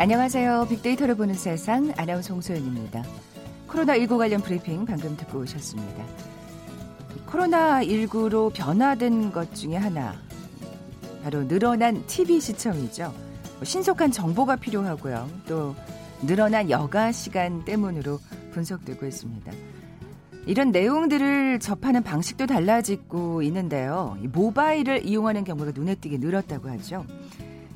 안녕하세요. 빅데이터를 보는 세상 아나운서 홍소연입니다. 코로나19 관련 브리핑 방금 듣고 오셨습니다. 코로나19로 변화된 것 중에 하나 바로 늘어난 TV 시청이죠. 뭐 신속한 정보가 필요하고요. 또 늘어난 여가 시간 때문으로 분석되고 있습니다. 이런 내용들을 접하는 방식도 달라지고 있는데요. 모바일을 이용하는 경우가 눈에 띄게 늘었다고 하죠.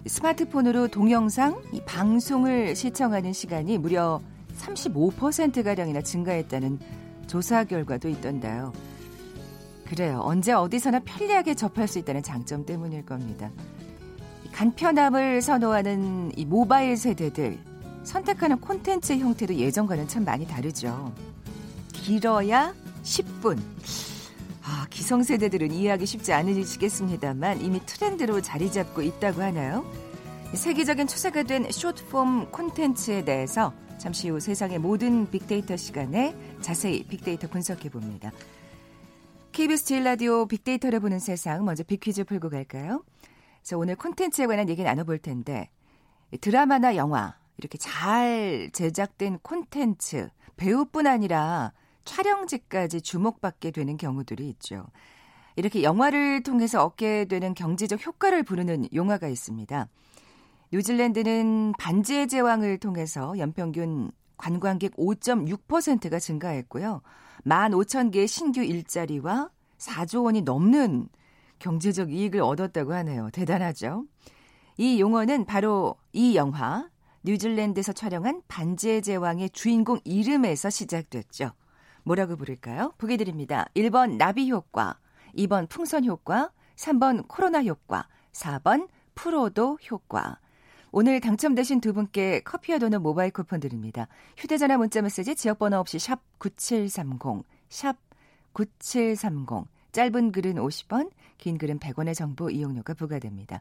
스마트폰으로 동영상, 방송을 시청하는 시간이 무려 35%가량이나 증가했다는 조사 결과도 있던데요. 그래요. 언제 어디서나 편리하게 접할 수 있다는 장점 때문일 겁니다. 간편함을 선호하는 이 모바일 세대들 선택하는 콘텐츠 형태도 예전과는 참 많이 다르죠. 길어야 10분. 아, 기성세대들은 이해하기 쉽지 않으시겠습니다만 이미 트렌드로 자리 잡고 있다고 하나요? 세계적인 추세가 된 숏폼 콘텐츠에 대해서 잠시 후 세상의 모든 빅데이터 시간에 자세히 빅데이터 분석해 봅니다. KBS 제일 라디오 빅데이터를 보는 세상 먼저 빅퀴즈 풀고 갈까요? 그래서 오늘 콘텐츠에 관한 얘기 나눠볼 텐데 드라마나 영화 이렇게 잘 제작된 콘텐츠 배우뿐 아니라 촬영지까지 주목받게 되는 경우들이 있죠. 이렇게 영화를 통해서 얻게 되는 경제적 효과를 부르는 용어가 있습니다. 뉴질랜드는 반지의 제왕을 통해서 연평균 관광객 5.6%가 증가했고요. 15,000개의 신규 일자리와 4조 원이 넘는 경제적 이익을 얻었다고 하네요. 대단하죠? 이 용어는 바로 이 영화 뉴질랜드에서 촬영한 반지의 제왕의 주인공 이름에서 시작됐죠. 뭐라고 부를까요? 보기 드립니다. 1번 나비 효과, 2번 풍선 효과, 3번 코로나 효과, 4번 프로도 효과. 오늘 당첨되신 두 분께 커피와 도넛 모바일 쿠폰 드립니다. 휴대전화 문자 메시지 지역번호 없이 샵 9730, 샵 9730. 짧은 글은 50원, 긴 글은 100원의 정보 이용료가 부과됩니다.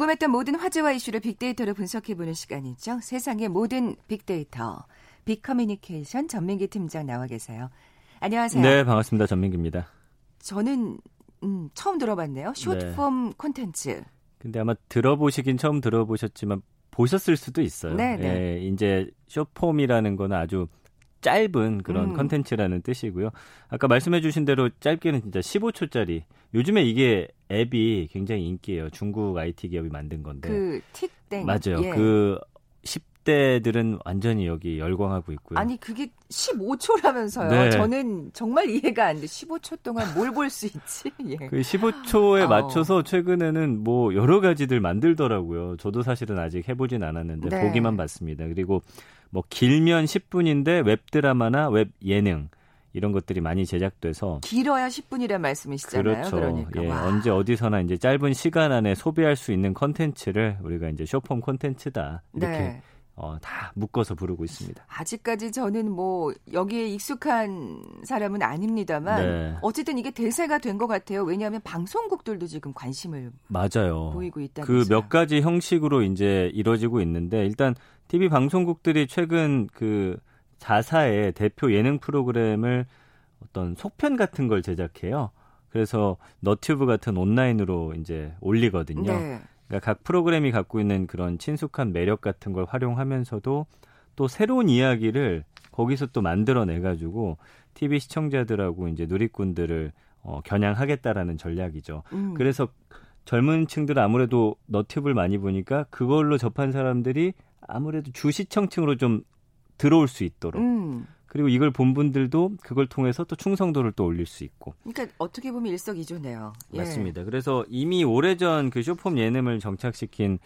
궁금했던 모든 화제와 이슈를 빅데이터로 분석해보는 시간이죠. 세상의 모든 빅데이터. 빅커뮤니케이션 전민기 팀장 나와 계세요. 안녕하세요. 네, 반갑습니다. 전민기입니다. 저는 음, 처음 들어봤네요. 숏폼 네. 콘텐츠. 근데 아마 들어보시긴 처음 들어보셨지만 보셨을 수도 있어요. 네, 네. 예, 이제 숏폼이라는 거는 아주 짧은 그런 음. 컨텐츠라는 뜻이고요. 아까 말씀해 주신 대로 짧게는 진짜 15초짜리. 요즘에 이게 앱이 굉장히 인기예요. 중국 IT 기업이 만든 건데. 그 틱땡. 맞아요. 예. 그 10대들은 완전히 여기 열광하고 있고요. 아니 그게 15초라면서요. 네. 저는 정말 이해가 안 돼. 15초 동안 뭘 볼 수 있지? 예. 그 15초에 어. 맞춰서 최근에는 뭐 여러 가지들 만들더라고요. 저도 사실은 아직 해보진 않았는데 네. 보기만 봤습니다. 그리고 뭐 길면 10분인데 웹드라마나 웹 예능 이런 것들이 많이 제작돼서 길어야 10분이란 말씀이시잖아요. 그렇죠. 그러니까. 예, 언제 어디서나 이제 짧은 시간 안에 소비할 수 있는 컨텐츠를 우리가 이제 쇼폼 콘텐츠다 이렇게 네. 어, 다 묶어서 부르고 있습니다. 아직까지 저는 뭐 여기에 익숙한 사람은 아닙니다만 네. 어쨌든 이게 대세가 된 것 같아요. 왜냐하면 방송국들도 지금 관심을 맞아요. 보이고 있다. 그 몇 가지 형식으로 이제 이루어지고 있는데 일단 TV 방송국들이 최근 그 자사의 대표 예능 프로그램을 어떤 속편 같은 걸 제작해요. 그래서 너튜브 같은 온라인으로 이제 올리거든요. 네. 그러니까 각 프로그램이 갖고 있는 그런 친숙한 매력 같은 걸 활용하면서도 또 새로운 이야기를 거기서 또 만들어내 가지고 TV 시청자들하고 이제 누리꾼들을 어, 겨냥하겠다라는 전략이죠. 음. 그래서 젊은 층들은 아무래도 너튜브를 많이 보니까 그걸로 접한 사람들이 아무래도 주시청층으로 좀 들어올 수 있도록 음. 그리고 이걸 본 분들도 그걸 통해서 또 충성도를 또 올릴 수 있고. 그러니까 어떻게 보면 일석이조네요. 예. 맞습니다. 그래서 이미 오래전 그 쇼폼 예능을 정착시킨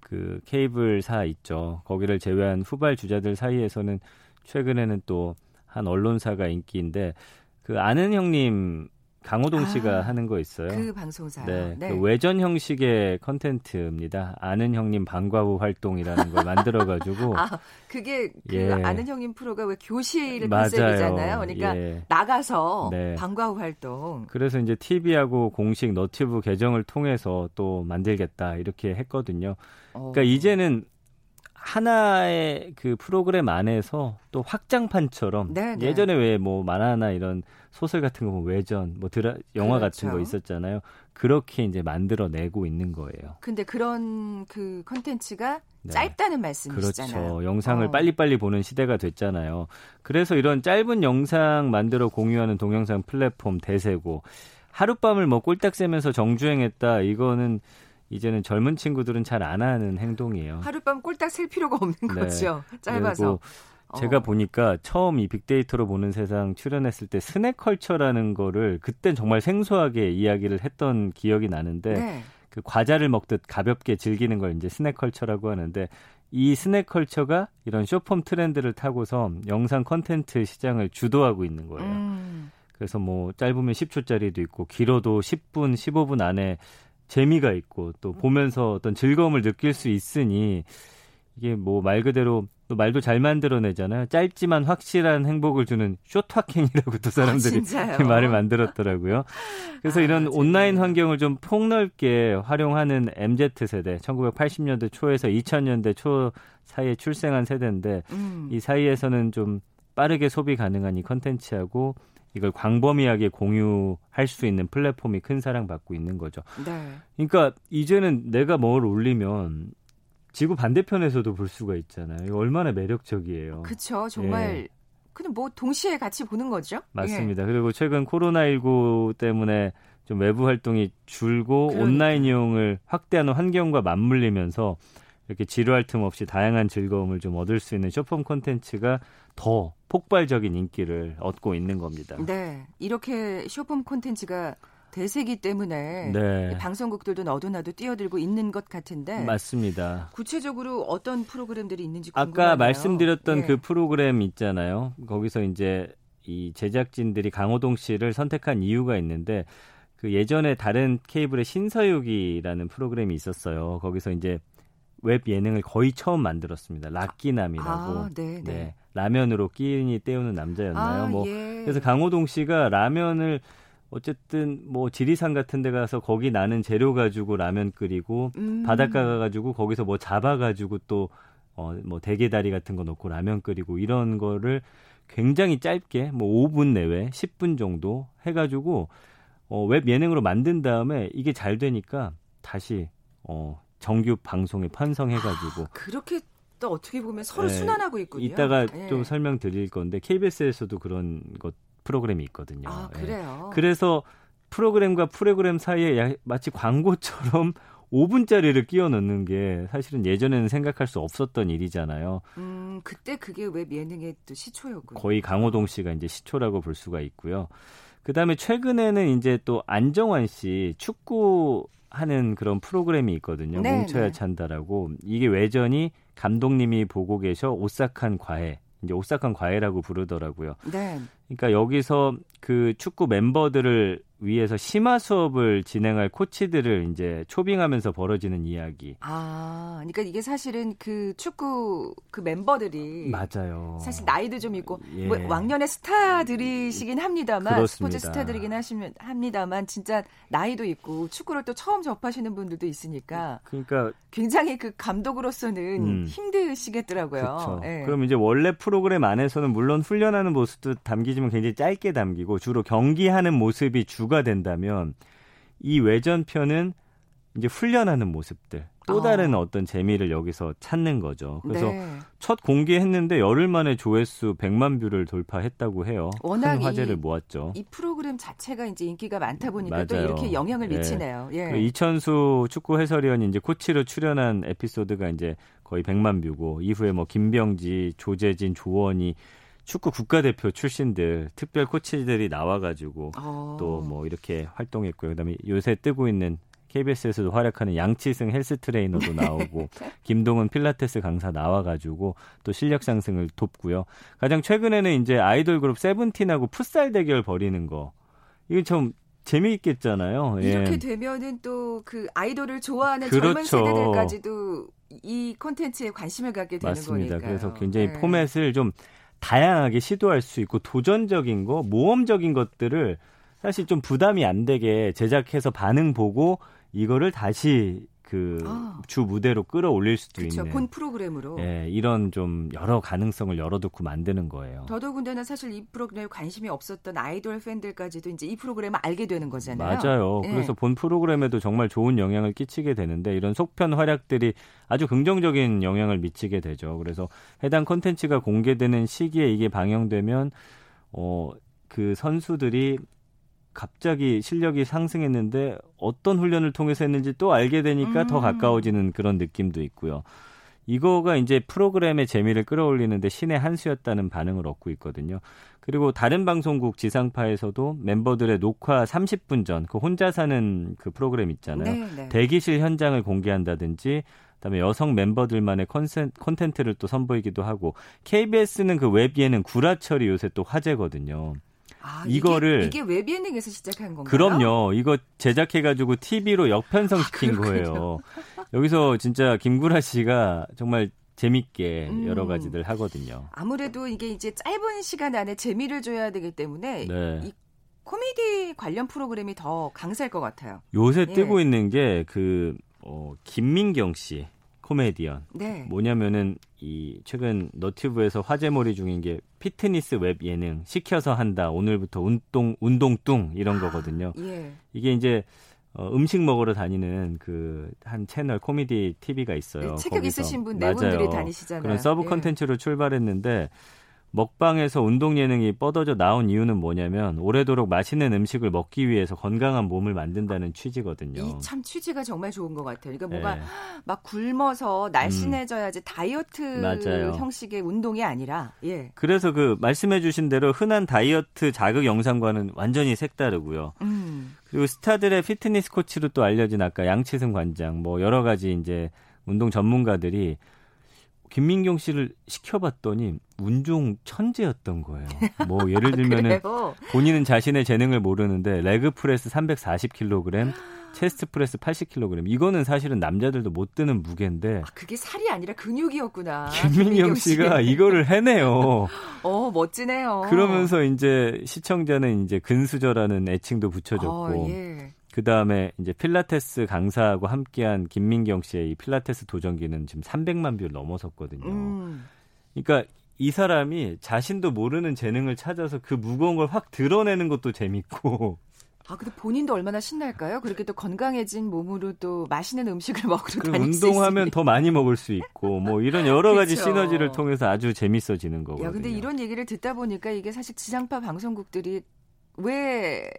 그 케이블사 있죠. 거기를 제외한 후발 주자들 사이에서는 최근에는 또 한 언론사가 인기인데 그 아는 형님 강호동 씨가 아, 하는 거 있어요. 그 방송사. 네, 네. 그 외전 형식의 컨텐츠입니다. 아는 형님 방과 후 활동이라는 걸 만들어 가지고. 아, 그게 그 예. 아는 형님 프로가 왜 교실 컨셉이잖아요. 그러니까 예. 나가서 네. 방과 후 활동. 그래서 이제 TV하고 공식 너튜브 계정을 통해서 또 만들겠다 이렇게 했거든요. 그러니까 어. 이제는 하나의 그 프로그램 안에서 또 확장판처럼 네네. 네. 예전에 왜 뭐 만화나 이런 소설 같은 거 보면 외전 뭐 드라 영화 그렇죠. 같은 거 있었잖아요. 그렇게 이제 만들어내고 있는 거예요. 근데 그런 그 컨텐츠가 네. 짧다는 말씀이시잖아요. 그렇죠. 영상을 어. 빨리빨리 보는 시대가 됐잖아요. 그래서 이런 짧은 영상 만들어 공유하는 동영상 플랫폼 대세고 하룻밤을 뭐 꼴딱 새면서 정주행했다. 이거는 이제는 젊은 친구들은 잘 안 하는 행동이에요. 하룻밤 꼴딱 셀 필요가 없는 네. 거죠. 짧아서. 제가 어. 보니까 처음 이 빅데이터로 보는 세상 출연했을 때 snack culture라는 거를 그땐 정말 생소하게 이야기를 했던 기억이 나는데 네. 그 과자를 먹듯 가볍게 즐기는 걸 이제 snack culture라고 하는데 이 snack culture가 이런 쇼폼 트렌드를 타고서 영상 컨텐츠 시장을 주도하고 있는 거예요. 음. 그래서 뭐 짧으면 10초짜리도 있고 길어도 10분, 15분 안에 재미가 있고 또 보면서 어떤 즐거움을 느낄 수 있으니 이게 뭐 말 그대로 또 말도 잘 만들어내잖아요. 짧지만 확실한 행복을 주는 쇼트하킹이라고 또 사람들이 아, 말을 만들었더라고요. 그래서 아, 이런 온라인 환경을 좀 폭넓게 활용하는 MZ 세대, 1980년대 초에서 2000년대 초 사이에 출생한 세대인데 음. 이 사이에서는 좀 빠르게 소비 가능한 이 컨텐츠하고 이걸 광범위하게 공유할 수 있는 플랫폼이 큰 사랑받고 있는 거죠. 네. 그러니까 이제는 내가 뭘 올리면 지구 반대편에서도 볼 수가 있잖아요. 이거 얼마나 매력적이에요. 그렇죠. 정말 예. 그냥 뭐 동시에 같이 보는 거죠. 맞습니다. 예. 그리고 최근 코로나19 때문에 좀 외부 활동이 줄고 그러니까. 온라인 이용을 확대하는 환경과 맞물리면서 이렇게 지루할 틈 없이 다양한 즐거움을 좀 얻을 수 있는 쇼폼 콘텐츠가 더 폭발적인 인기를 얻고 있는 겁니다. 네. 이렇게 쇼폼 콘텐츠가 대세기 때문에 네. 방송국들도 너도나도 뛰어들고 있는 것 같은데 맞습니다. 구체적으로 어떤 프로그램들이 있는지 궁금하네요. 아까 말씀드렸던 네. 그 프로그램 있잖아요. 거기서 이제 이 제작진들이 강호동 씨를 선택한 이유가 있는데 그 예전에 다른 케이블의 신서유기라는 프로그램이 있었어요. 거기서 이제 웹 예능을 거의 처음 만들었습니다. 라끼남이라고. 아, 네, 네. 네. 라면으로 끼니 때우는 남자였나요? 아, 뭐 예. 그래서 강호동 씨가 라면을 어쨌든 뭐 지리산 같은 데 가서 거기 나는 재료 가지고 라면 끓이고 음. 바닷가 가 가지고 거기서 뭐 잡아 가지고 또 어 뭐 대게다리 같은 거 넣고 라면 끓이고 이런 거를 굉장히 짧게 뭐 5분 내외 10분 정도 해 가지고 어, 웹 예능으로 만든 다음에 이게 잘 되니까 다시 어, 정규 방송에 편성해 가지고 아, 그렇게 또 어떻게 보면 서로 네, 순환하고 있군요. 이따가 네. 좀 설명드릴 건데 KBS에서도 그런 것 프로그램이 있거든요. 아, 그래요. 네. 그래서 프로그램과 프로그램 사이에 마치 광고처럼 5분짜리를 끼워 넣는 게 사실은 예전에는 생각할 수 없었던 일이잖아요. 음, 그때 그게 웹 예능의 또 시초였군요. 거의 강호동 씨가 이제 시초라고 볼 수가 있고요. 그 다음에 최근에는 이제 또 안정환 씨 축구 하는 그런 프로그램이 있거든요. 네, 뭉쳐야 네. 찬다라고. 이게 외전이 감독님이 보고 계셔 오싹한 과외. 이제 오싹한 과외라고 부르더라고요. 네. 그러니까 여기서 그 축구 멤버들을 위해서 심화 수업을 진행할 코치들을 이제 초빙하면서 벌어지는 이야기. 아, 그러니까 이게 사실은 그 축구 그 멤버들이 맞아요. 사실 나이도 좀 있고 예. 뭐 왕년의 스타들이시긴 합니다만 그렇습니다. 스포츠 스타들이긴 하시면 합니다만 진짜 나이도 있고 축구를 또 처음 접하시는 분들도 있으니까. 그러니까 굉장히 그 감독으로서는 음. 힘드시겠더라고요. 예. 그럼 이제 원래 프로그램 안에서는 물론 훈련하는 모습도 담기지만 굉장히 짧게 담기고 주로 경기하는 모습이 주 주가 된다면 이 외전편은 이제 훈련하는 모습들 또 다른 어. 어떤 재미를 여기서 찾는 거죠. 그래서 네. 첫 공개했는데 열흘 만에 조회수 100만 view를 돌파했다고 해요. 워낙 큰 화제를 이, 모았죠. 이 프로그램 자체가 이제 인기가 많다 보니까 맞아요. 또 이렇게 영향을 네. 미치네요. 예. 그 이천수 축구 해설위원이 이제 코치로 출연한 에피소드가 이제 거의 100만 view고 이후에 뭐 김병지, 조재진, 조원희 축구 국가대표 출신들 특별 코치들이 나와가지고 어. 또뭐 이렇게 활동했고요. 그다음에 요새 뜨고 있는 KBS에서도 활약하는 양치승 헬스 트레이너도 나오고 김동은 필라테스 강사 나와가지고 또 실력 상승을 돕고요. 가장 최근에는 이제 아이돌 그룹 세븐틴하고 풋살 대결 벌이는 거 이게 좀 재미있겠잖아요. 예. 이렇게 되면은 또 그 아이돌을 좋아하는 그렇죠. 젊은 세대들까지도 이 콘텐츠에 관심을 갖게 되는 맞습니다. 거니까요. 그래서 굉장히 네. 포맷을 좀 다양하게 시도할 수 있고 도전적인 거, 모험적인 것들을 사실 좀 부담이 안 되게 제작해서 반응 보고 이거를 다시 그주 아. 무대로 끌어올릴 수도 그쵸, 있는 본 프로그램으로 예, 이런 좀 여러 가능성을 열어두고 만드는 거예요. 더더군다나 사실 이 프로그램에 관심이 없었던 아이돌 팬들까지도 이제 이 프로그램을 알게 되는 거잖아요. 맞아요. 예. 그래서 본 프로그램에도 정말 좋은 영향을 끼치게 되는데 이런 속편 활약들이 아주 긍정적인 영향을 미치게 되죠. 그래서 해당 콘텐츠가 공개되는 시기에 이게 방영되면 어 그 선수들이 갑자기 실력이 상승했는데 어떤 훈련을 통해서 했는지 또 알게 되니까 음. 더 가까워지는 그런 느낌도 있고요. 이거가 이제 프로그램의 재미를 끌어올리는데 신의 한 수였다는 반응을 얻고 있거든요. 그리고 다른 방송국 지상파에서도 멤버들의 녹화 30분 전 그 혼자 사는 그 프로그램 있잖아요. 네, 네. 대기실 현장을 공개한다든지 그다음에 여성 멤버들만의 컨센, 콘텐츠를 또 선보이기도 하고 KBS는 그 웹 예능 구라철이 요새 또 화제거든요. 아, 이거를 이게, 이게 웹예능에서 시작한 건가요? 그럼요. 이거 제작해가지고 TV로 역편성 시킨 아, 거예요. 여기서 진짜 김구라 씨가 정말 재밌게 음. 여러 가지들 하거든요. 아무래도 이게 이제 짧은 시간 안에 재미를 줘야 되기 때문에 네. 이 코미디 관련 프로그램이 더 강세일 것 같아요. 요새 예. 뜨고 있는 게 그 어, 김민경 씨. 코미디언. 네. 뭐냐면은 이 최근 너튜브에서 화제몰이 중인 게 피트니스 웹 예능 시켜서 한다. 오늘부터 운동 운동뚱 이런 아, 거거든요. 예. 이게 이제 어, 음식 먹으러 다니는 그 한 채널 코미디 TV가 있어요. 네, 체격 있으신 분 네 분들이 다니시잖아요. 그런 서브 예. 컨텐츠로 예. 출발했는데 먹방에서 운동 예능이 뻗어져 나온 이유는 뭐냐면 오래도록 맛있는 음식을 먹기 위해서 건강한 몸을 만든다는 취지거든요. 이 참 취지가 정말 좋은 것 같아요. 그러니까 뭔가 네. 막 굶어서 날씬해져야지 음. 다이어트 맞아요. 형식의 운동이 아니라 예. 그래서 그 말씀해주신 대로 흔한 다이어트 자극 영상과는 완전히 색다르고요. 음. 그리고 스타들의 피트니스 코치로 또 알려진 아까 양치승 관장 뭐 여러 가지 이제 운동 전문가들이 김민경 씨를 시켜봤더니 운종 천재였던 거예요. 뭐 예를 들면은 본인은 자신의 재능을 모르는데 leg press 340kg, chest press 80kg. 이거는 사실은 남자들도 못 드는 무게인데. 아, 그게 살이 아니라 근육이었구나. 김민경 씨가 이거를 해내요. 어, 멋지네요. 그러면서 이제 시청자는 이제 근수저라는 애칭도 붙여줬고. 어, 예. 그 다음에 이제 필라테스 강사하고 함께한 김민경 씨의 이 필라테스 도전기는 지금 300만 뷰를 넘어섰거든요. 음. 그러니까 이 사람이 자신도 모르는 재능을 찾아서 그 무거운 걸 확 드러내는 것도 재밌고. 아, 근데 본인도 얼마나 신날까요? 그렇게 또 건강해진 몸으로 또 맛있는 음식을 먹으러 다닐 수 운동하면 더 많이 먹을 수 있고 뭐 이런 여러 가지 그렇죠. 시너지를 통해서 아주 재밌어지는 거거든요. 야, 근데 이런 얘기를 듣다 보니까 이게 사실 지상파 방송국들이 왜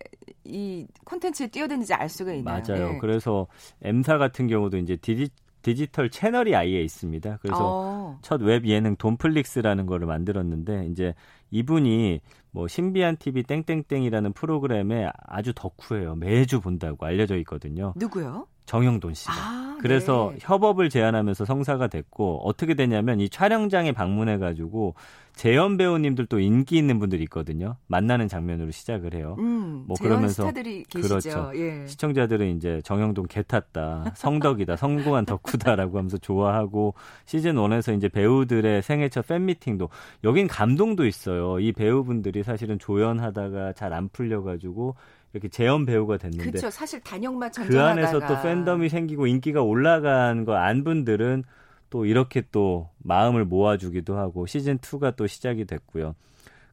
이 콘텐츠에 뛰어드는지 알 수가 있나요? 맞아요. 네. 그래서 M사 같은 경우도 이제 디지, 디지털 채널이 아예 있습니다. 그래서 어. 첫웹 예능 돈플릭스라는 거를 만들었는데 이제 이분이 뭐 신비한 TV 땡땡땡이라는 프로그램에 아주 덕후예요. 매주 본다고 알려져 있거든요. 누구요? 정영돈 씨가. 아, 그래서 네. 협업을 제안하면서 성사가 됐고 어떻게 되냐면 이 촬영장에 방문해 가지고 재현 배우님들도 인기 있는 분들이 있거든요. 만나는 장면으로 시작을 해요. 음, 뭐 그러면서 그렇죠. 예. 시청자들은 이제 정영돈 개 탔다, 성덕이다, 성공한 덕후다라고 하면서 좋아하고 시즌 1에서 이제 배우들의 생애 첫 팬미팅도 여긴 감동도 있어요. 이 배우분들이 사실은 조연하다가 잘 안 풀려 가지고 이렇게 재현 배우가 됐는데 그렇죠. 사실 단역만 그 안에서 또 팬덤이 생기고 인기가 올라간 거 안 분들은 또 이렇게 또 마음을 모아주기도 하고 시즌 2가 또 시작이 됐고요.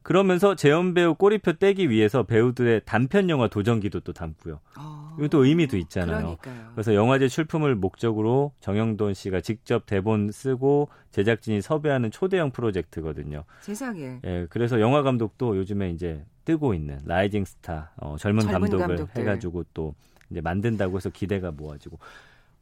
그러면서 재연 배우 꼬리표 떼기 위해서 배우들의 단편 영화 도전기도 또 담고요. 어, 이것도 의미도 있잖아요. 그러니까요. 그래서 영화제 출품을 목적으로 정형돈 씨가 직접 대본 쓰고 제작진이 섭외하는 초대형 프로젝트거든요. 세상에. 예, 그래서 영화 감독도 요즘에 이제 뜨고 있는 rising star 어, 젊은, 젊은 감독을 감독들. 해가지고 또 이제 만든다고 해서 기대가 모아지고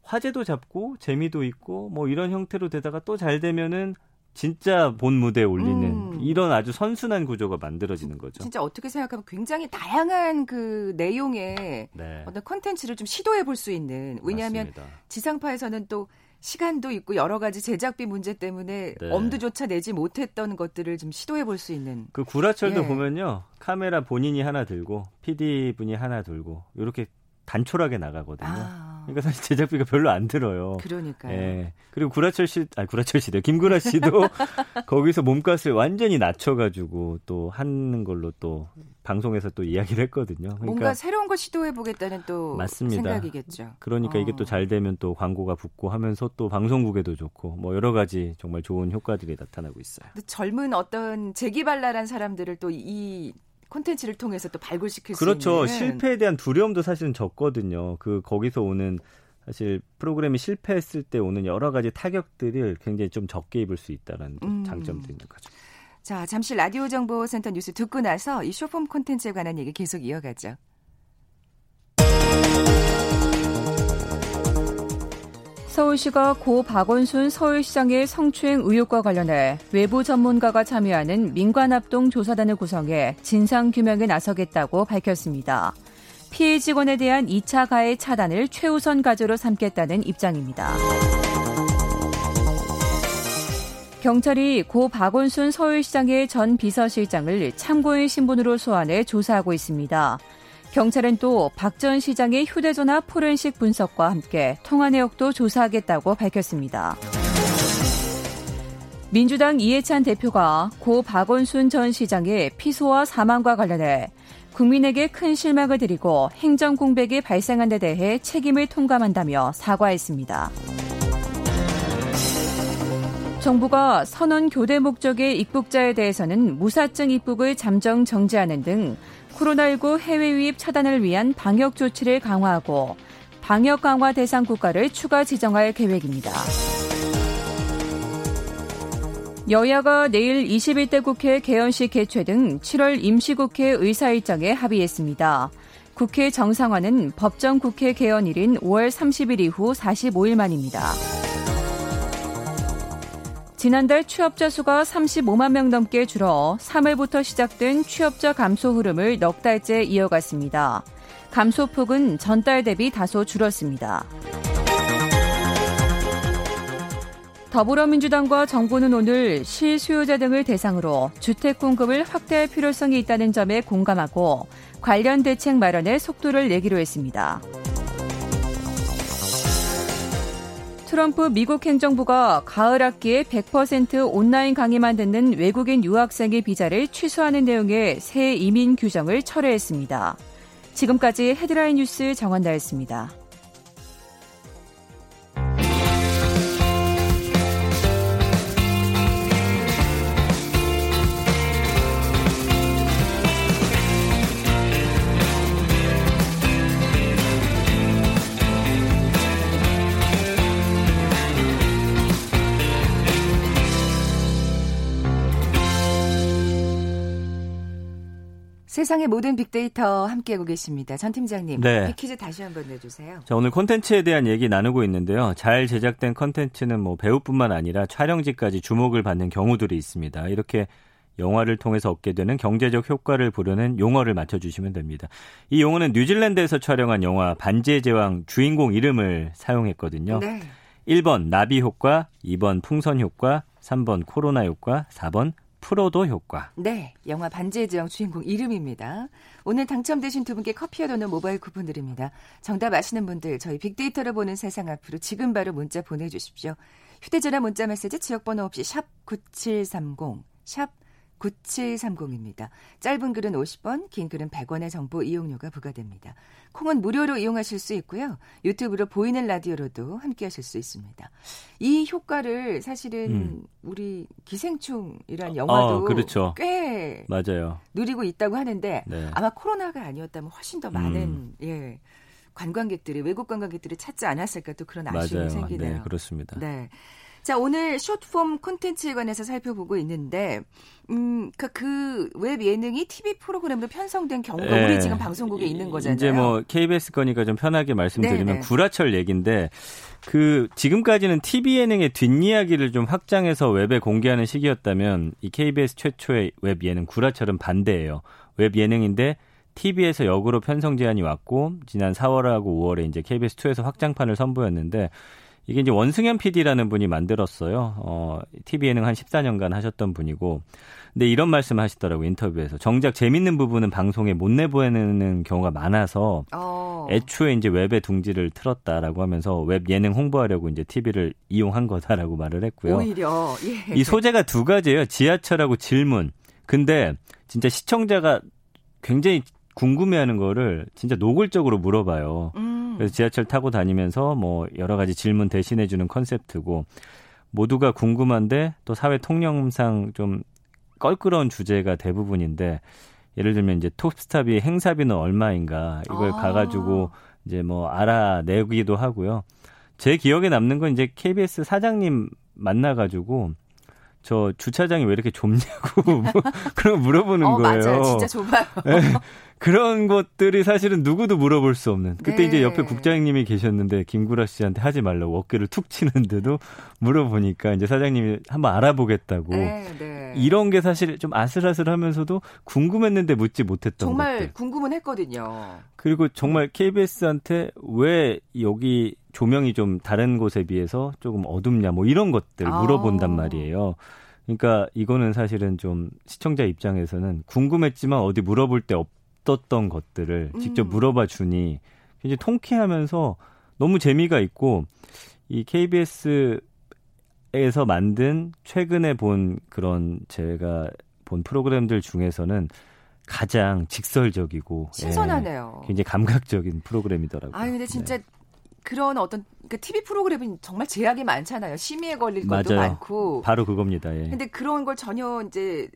화제도 잡고 재미도 있고 뭐 이런 형태로 되다가 또 잘 되면은 진짜 본 무대에 올리는 음. 이런 아주 선순환 구조가 만들어지는 거죠. 진짜 어떻게 생각하면 굉장히 다양한 그 내용의 네. 어떤 컨텐츠를 좀 시도해 볼 수 있는 왜냐하면 맞습니다. 지상파에서는 또 시간도 있고 여러 가지 제작비 문제 때문에 네. 엄두조차 내지 못했던 것들을 좀 시도해 볼 수 있는. 그 구라철도 예. 보면요. 카메라 본인이 하나 들고 PD 분이 하나 들고 이렇게 단촐하게 나가거든요. 아. 그러니까 사실 제작비가 별로 안 들어요. 그러니까요. 예. 그리고 구라철 씨, 아 구라철 씨도 김구라 씨도 거기서 몸값을 완전히 낮춰가지고 또 하는 걸로 또 방송에서 또 이야기를 했거든요. 그러니까 뭔가 새로운 걸 시도해 보겠다는 또 맞습니다. 생각이겠죠. 그러니까 어. 이게 또 잘 되면 또 광고가 붙고 하면서 또 방송국에도 좋고 뭐 여러 가지 정말 좋은 효과들이 나타나고 있어요. 젊은 어떤 재기발랄한 사람들을 또 이 콘텐츠를 통해서 또 발굴시킬 그렇죠. 수 있는 그렇죠. 실패에 대한 두려움도 사실은 적거든요. 그 거기서 오는 사실 프로그램이 실패했을 때 오는 여러 가지 타격들을 굉장히 좀 적게 입을 수 있다는 음. 장점도 있는 거죠. 자, 잠시 라디오 정보센터 뉴스 듣고 나서 이 쇼폼 콘텐츠에 관한 얘기 계속 이어가죠. 서울시가 고 박원순 서울시장의 성추행 의혹과 관련해 외부 전문가가 참여하는 민관합동 조사단을 구성해 진상규명에 나서겠다고 밝혔습니다. 피해 직원에 대한 2차 가해 차단을 최우선 과제로 삼겠다는 입장입니다. 경찰이 고 박원순 서울시장의 전 비서실장을 참고인 신분으로 소환해 조사하고 있습니다. 경찰은 또 박 전 시장의 휴대전화 포렌식 분석과 함께 통화 내역도 조사하겠다고 밝혔습니다. 민주당 이해찬 대표가 고 박원순 전 시장의 피소와 사망과 관련해 국민에게 큰 실망을 드리고 행정 공백이 발생한 데 대해 책임을 통감한다며 사과했습니다. 정부가 선언 교대 목적의 입국자에 대해서는 무사증 입국을 잠정 정지하는 등 코로나19 해외 유입 차단을 위한 방역 조치를 강화하고 방역 강화 대상 국가를 추가 지정할 계획입니다. 여야가 내일 21대 국회 개원식 개최 등 7월 임시국회 의사 일정에 합의했습니다. 국회 정상화는 법정 국회 개원일인 5월 30일 이후 45일 만입니다. 지난달 취업자 수가 35만 명 넘게 줄어 3월부터 시작된 취업자 감소 흐름을 넉 달째 이어갔습니다. 감소폭은 전달 대비 다소 줄었습니다. 더불어민주당과 정부는 오늘 실수요자 등을 대상으로 주택 공급을 확대할 필요성이 있다는 점에 공감하고 관련 대책 마련에 속도를 내기로 했습니다. 트럼프 미국 행정부가 가을 학기에 100% 온라인 강의만 듣는 외국인 유학생의 비자를 취소하는 내용의 새 이민 규정을 철회했습니다. 지금까지 헤드라인 뉴스 정한다였습니다. 세상의 모든 빅데이터 함께하고 계십니다. 전 팀장님, 네. 퀴즈 다시 한번 내주세요. 자, 오늘 콘텐츠에 대한 얘기 나누고 있는데요. 잘 제작된 콘텐츠는 뭐 배우뿐만 아니라 촬영지까지 주목을 받는 경우들이 있습니다. 이렇게 영화를 통해서 얻게 되는 경제적 효과를 부르는 용어를 맞춰주시면 됩니다. 이 용어는 뉴질랜드에서 촬영한 영화 반지의 제왕 주인공 이름을 사용했거든요. 네. 1번 나비 효과, 2번 풍선 효과, 3번 코로나 효과, 4번 프로도 효과. 네, 영화 반지의 제왕 주인공 이름입니다. 오늘 당첨되신 두 분께 커피와 도는 모바일 쿠폰 드립니다. 정답 아시는 분들 저희 빅데이터를 보는 세상 앞으로 지금 바로 문자 보내주십시오. 휴대전화 문자 메시지 지역번호 없이 샵 9730, 샵 9730입니다. 짧은 글은 50원, 긴 글은 100원의 정보 이용료가 부과됩니다. 콩은 무료로 이용하실 수 있고요. 유튜브로 보이는 라디오로도 함께 하실 수 있습니다. 이 효과를 사실은 음. 우리 기생충이란 어, 영화도 어, 그렇죠. 꽤 맞아요. 누리고 있다고 하는데 네. 아마 코로나가 아니었다면 훨씬 더 많은 음. 예. 관광객들이 외국 관광객들이 찾지 않았을까 또 그런 아쉬움이 맞아요. 생기네요. 네, 그렇습니다. 네. 자, 오늘 숏폼 콘텐츠에 관해서 살펴보고 있는데, 음, 그, 웹 예능이 TV 프로그램으로 편성된 경우가 네. 우리 지금 방송국에 있는 거잖아요. 이제 뭐 KBS 거니까 좀 편하게 말씀드리면 네네. 네. 구라철 얘기인데, 그, 지금까지는 TV 예능의 뒷이야기를 좀 확장해서 웹에 공개하는 시기였다면, 이 KBS 최초의 웹 예능 구라철은 반대예요. 웹 예능인데, TV에서 역으로 편성 제안이 왔고, 지난 4월하고 5월에 이제 KBS2에서 확장판을 선보였는데, 이게 이제 원승연 PD라는 분이 만들었어요. 어, TV 예능 한 14년간 하셨던 분이고. 근데 이런 말씀 하시더라고 인터뷰에서. 정작 재밌는 부분은 방송에 못 내보내는 경우가 많아서 어. 애초에 이제 웹에 둥지를 틀었다라고 하면서 웹 예능 홍보하려고 이제 TV를 이용한 거다라고 말을 했고요. 오히려 예. 이 소재가 두 가지예요. 지하철하고 질문. 근데 진짜 시청자가 굉장히 궁금해하는 거를 진짜 노골적으로 물어봐요. 음. 그래서 지하철 타고 다니면서 뭐 여러 가지 질문 대신해주는 컨셉트고 모두가 궁금한데 또 사회 통념상 좀 껄끄러운 주제가 대부분인데 예를 들면 이제 톱스탑이 행사비는 얼마인가 이걸 아. 가가지고 이제 뭐 알아내기도 하고요. 제 기억에 남는 건 이제 KBS 사장님 만나가지고 저 주차장이 왜 이렇게 좁냐고 그런 물어보는 어, 거예요. 맞아요. 진짜 좁아요. 네. 그런 것들이 사실은 누구도 물어볼 수 없는. 그때 네. 이제 옆에 국장님이 계셨는데 김구라 씨한테 하지 말라고 어깨를 툭 치는데도 물어보니까 이제 사장님이 한번 알아보겠다고. 네, 네. 이런 게 사실 좀 아슬아슬하면서도 궁금했는데 묻지 못했던 정말 것들. 궁금은 했거든요. 그리고 정말 KBS한테 왜 여기 조명이 좀 다른 곳에 비해서 조금 어둡냐 뭐 이런 것들 아. 물어본단 말이에요. 그러니까 이거는 사실은 좀 시청자 입장에서는 궁금했지만 어디 물어볼 데 없. 없었던 것들을 직접 음. 물어봐 주니 굉장히 통쾌하면서 너무 재미가 있고 이 KBS에서 만든 최근에 본 그런 제가 본 프로그램들 중에서는 가장 직설적이고 신선하네요. 예, 굉장히 감각적인 프로그램이더라고요. 아 근데 진짜 네. 그런 어떤 그러니까 TV 프로그램은 정말 제약이 많잖아요. 심의에 걸릴 것도 맞아요. 많고. 바로 그겁니다. 예. 근데 그런 걸 전혀 이제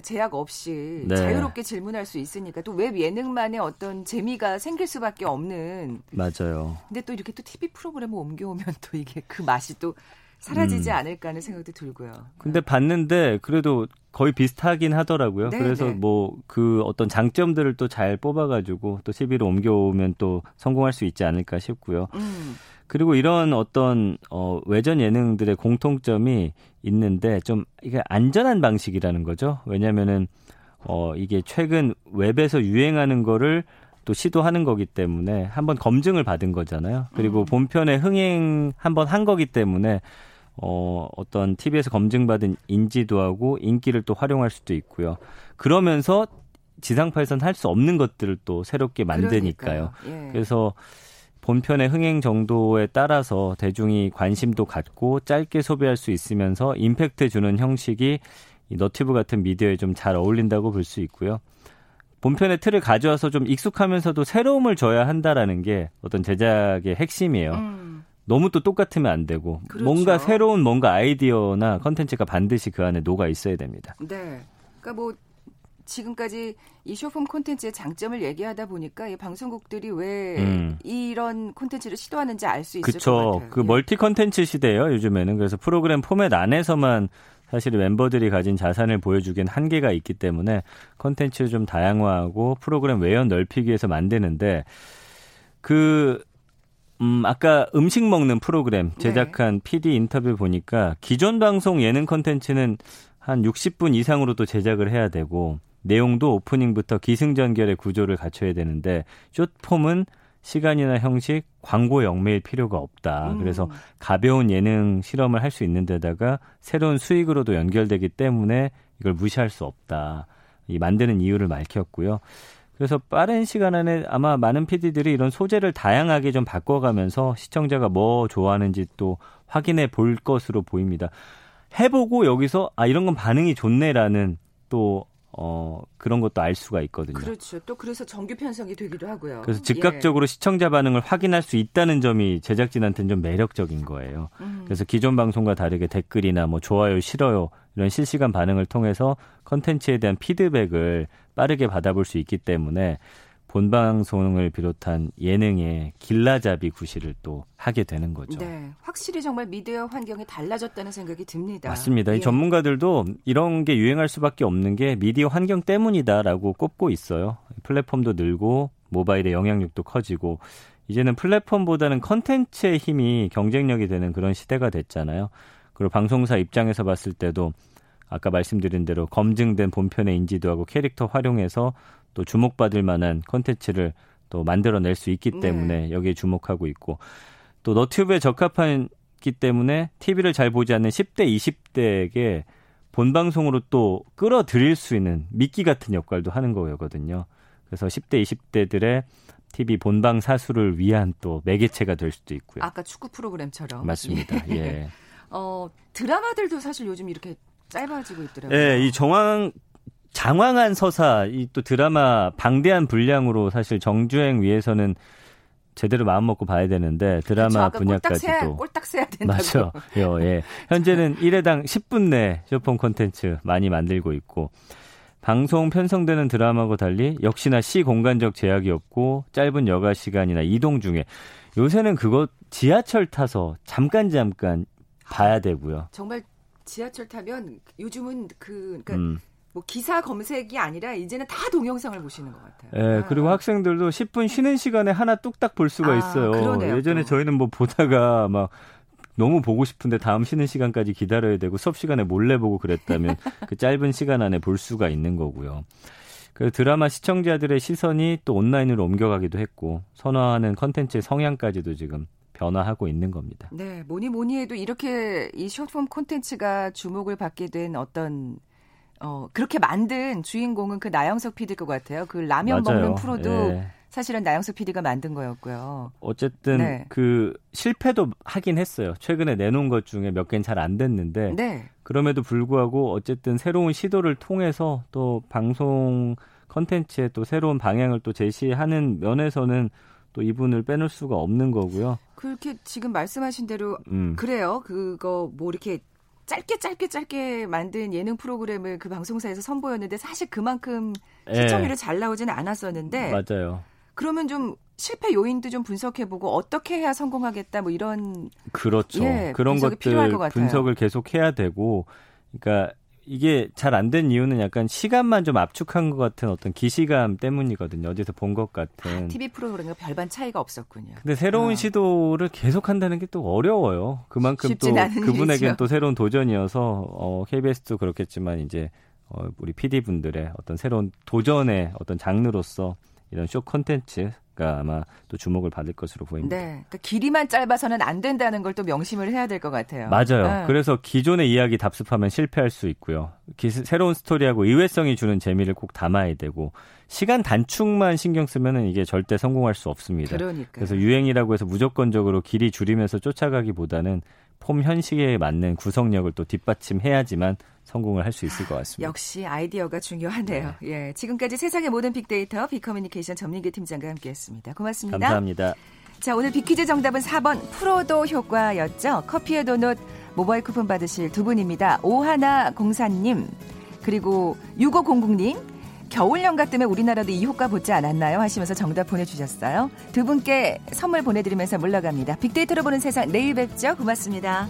제약 없이 네. 자유롭게 질문할 수 있으니까 또 웹 예능만의 어떤 재미가 생길 수밖에 없는 맞아요. 근데 또 이렇게 또 TV 프로그램을 옮겨오면 또 이게 그 맛이 또 사라지지 음. 않을까 하는 생각도 들고요. 근데 봤는데 그래도 거의 비슷하긴 하더라고요. 네, 그래서 네. 뭐그 어떤 장점들을 또 잘 뽑아가지고 또 TV로 옮겨오면 또 성공할 수 있지 않을까 싶고요. 음. 그리고 이런 어떤 어 외전 예능들의 공통점이 있는데 좀 이게 안전한 방식이라는 거죠. 왜냐면은 어 이게 최근 웹에서 유행하는 거를 또 시도하는 거기 때문에 한번 검증을 받은 거잖아요. 그리고 음. 본편에 흥행 한번 한 거기 때문에 어 어떤 TV에서 검증받은 인지도하고 인기를 또 활용할 수도 있고요. 그러면서 지상파에서는 할 수 없는 것들을 또 새롭게 만드니까요. 예. 그래서 본편의 흥행 정도에 따라서 대중이 관심도 갖고 짧게 소비할 수 있으면서 임팩트 주는 형식이 이 너튜브 같은 미디어에 좀 잘 어울린다고 볼 수 있고요. 본편의 틀을 가져와서 좀 익숙하면서도 새로움을 줘야 한다라는 게 어떤 제작의 핵심이에요. 음. 너무 또 똑같으면 안 되고 그렇죠. 뭔가 새로운 뭔가 아이디어나 컨텐츠가 반드시 그 안에 녹아 있어야 됩니다. 네. 그러니까 뭐 지금까지 이 쇼폼 콘텐츠의 장점을 얘기하다 보니까 이 방송국들이 왜 음. 이런 콘텐츠를 시도하는지 알 수 있을 그쵸. 것 같아요. 그 예. 멀티 콘텐츠 시대예요, 요즘에는. 그래서 프로그램 포맷 안에서만 사실 멤버들이 가진 자산을 보여주기엔 한계가 있기 때문에 콘텐츠 좀 다양화하고 프로그램 외연 넓히기 위해서 만드는데 그 음, 아까 음식 먹는 프로그램 네. 제작한 네. PD 인터뷰 보니까 기존 방송 예능 콘텐츠는 한 60분 이상으로도 제작을 해야 되고 내용도 오프닝부터 기승전결의 구조를 갖춰야 되는데 숏폼은 시간이나 형식, 광고 영매일 필요가 없다. 음. 그래서 가벼운 예능 실험을 할 수 있는 데다가 새로운 수익으로도 연결되기 때문에 이걸 무시할 수 없다. 이 만드는 이유를 밝혔고요. 그래서 빠른 시간 안에 아마 많은 PD들이 이런 소재를 다양하게 좀 바꿔가면서 시청자가 뭐 좋아하는지 또 확인해 볼 것으로 보입니다. 해보고 여기서 아 이런 건 반응이 좋네라는 또 어, 그런 것도 알 수가 있거든요. 그렇죠. 또 그래서 정규 편성이 되기도 하고요. 그래서 즉각적으로 예. 시청자 반응을 확인할 수 있다는 점이 제작진한테는 좀 매력적인 거예요. 음. 그래서 기존 방송과 다르게 댓글이나 뭐 좋아요, 싫어요 이런 실시간 반응을 통해서 컨텐츠에 대한 피드백을 빠르게 받아볼 수 있기 때문에 본방송을 비롯한 예능의 길라잡이 구실을 또 하게 되는 거죠. 네, 확실히 정말 미디어 환경이 달라졌다는 생각이 듭니다. 맞습니다. 예. 이 전문가들도 이런 게 유행할 수밖에 없는 게 미디어 환경 때문이다라고 꼽고 있어요. 플랫폼도 늘고 모바일의 영향력도 커지고 이제는 플랫폼보다는 컨텐츠의 힘이 경쟁력이 되는 그런 시대가 됐잖아요. 그리고 방송사 입장에서 봤을 때도 아까 말씀드린 대로 검증된 본편의 인지도하고 캐릭터 활용해서 또 주목받을 만한 콘텐츠를 또 만들어낼 수 있기 네. 때문에 네. 여기에 주목하고 있고 또 너튜브에 적합한 있기 때문에 TV를 잘 보지 않는 10대, 20대에게 본방송으로 또 끌어들일 수 있는 미끼 같은 역할도 하는 거거든요. 그래서 10대, 20대들의 TV 본방 사수를 위한 또 매개체가 될 수도 있고요. 아까 축구 프로그램처럼. 맞습니다. 예. 어, 드라마들도 사실 요즘 이렇게 짧아지고 있더라고요. 예, 이 정황 장황한 서사, 이 또 드라마 방대한 분량으로 사실 정주행 위해서는 제대로 마음 먹고 봐야 되는데 드라마 그렇죠, 분야까지도 꼴딱 세야 된다고. 맞죠. 예. 현재는 1회당 10분 내 쇼폰 콘텐츠 많이 만들고 있고 방송 편성되는 드라마와 달리 역시나 시 공간적 제약이 없고 짧은 여가 시간이나 이동 중에 요새는 그거 지하철 타서 잠깐 잠깐 봐야 되고요. 정말 지하철 타면 요즘은 그 그러니까 음. 뭐 기사 검색이 아니라 이제는 다 동영상을 보시는 것 같아요. 예, 아. 그리고 학생들도 10분 쉬는 시간에 하나 뚝딱 볼 수가 아, 있어요. 그러네요, 예전에 또. 저희는 뭐 보다가 막 너무 보고 싶은데 다음 쉬는 시간까지 기다려야 되고 수업 시간에 몰래 보고 그랬다면 그 짧은 시간 안에 볼 수가 있는 거고요. 그 드라마 시청자들의 시선이 또 온라인으로 옮겨가기도 했고 선호하는 컨텐츠의 성향까지도 지금 변화하고 있는 겁니다. 네, 뭐니 뭐니 해도 이렇게 이 숏폼 콘텐츠가 주목을 받게 된 어떤 어, 그렇게 만든 주인공은 그 나영석 PD일 것 같아요. 그 라면 맞아요. 먹는 프로도 예. 사실은 나영석 PD가 만든 거였고요. 어쨌든 네. 그 실패도 하긴 했어요. 최근에 내놓은 것 중에 몇 개는 잘 안 됐는데 네. 그럼에도 불구하고 어쨌든 새로운 시도를 통해서 또 방송 컨텐츠에 또 새로운 방향을 또 제시하는 면에서는 또 이분을 빼놓을 수가 없는 거고요. 그렇게 지금 말씀하신 대로 음. 그래요. 그거 뭐 이렇게 짧게 짧게 짧게 만든 예능 프로그램을 그 방송사에서 선보였는데 사실 그만큼 시청률이 예. 잘 나오지는 않았었는데 맞아요. 그러면 좀 실패 요인도 좀 분석해보고 어떻게 해야 성공하겠다 뭐 이런 그렇죠. 예, 그런 것들 분석을 계속 해야 되고 그러니까 이게 잘 안 된 이유는 약간 시간만 좀 압축한 것 같은 어떤 기시감 때문이거든요. 어디서 본 것 같은. TV 프로그램과 별반 차이가 없었군요. 근데 새로운 어. 시도를 계속 한다는 게 또 어려워요. 그만큼 또 그분에겐 또 새로운 도전이어서 어, KBS도 그렇겠지만 이제 어, 우리 PD 분들의 어떤 새로운 도전의 어떤 장르로서 이런 쇼 콘텐츠 가 아마 또 주목을 받을 것으로 보입니다. 네. 그러니까 길이만 짧아서는 안 된다는 걸 또 명심을 해야 될 것 같아요. 맞아요. 네. 그래서 기존의 이야기 답습하면 실패할 수 있고요. 기, 새로운 스토리하고 의외성이 주는 재미를 꼭 담아야 되고 시간 단축만 신경 쓰면은 이게 절대 성공할 수 없습니다. 그러니까. 그래서 유행이라고 해서 무조건적으로 길이 줄이면서 쫓아가기보다는 폼 현실에 맞는 구성력을 또 뒷받침해야지만 성공을 할 수 있을 것 같습니다. 역시 아이디어가 중요하네요. 네. 예, 지금까지 세상의 모든 빅데이터 빅커뮤니케이션 전민기 팀장과 함께했습니다. 고맙습니다. 감사합니다. 자, 오늘 빅퀴즈 정답은 4번 프로도 효과였죠. 커피의 도넛 모바일 쿠폰 받으실 두 분입니다. 오하나 공사님 그리고 6500님 겨울 연가 때문에 우리나라도 이 효과 보지 않았나요? 하시면서 정답 보내주셨어요. 두 분께 선물 보내드리면서 물러갑니다. 빅데이터로 보는 세상 내일 뵙죠. 고맙습니다.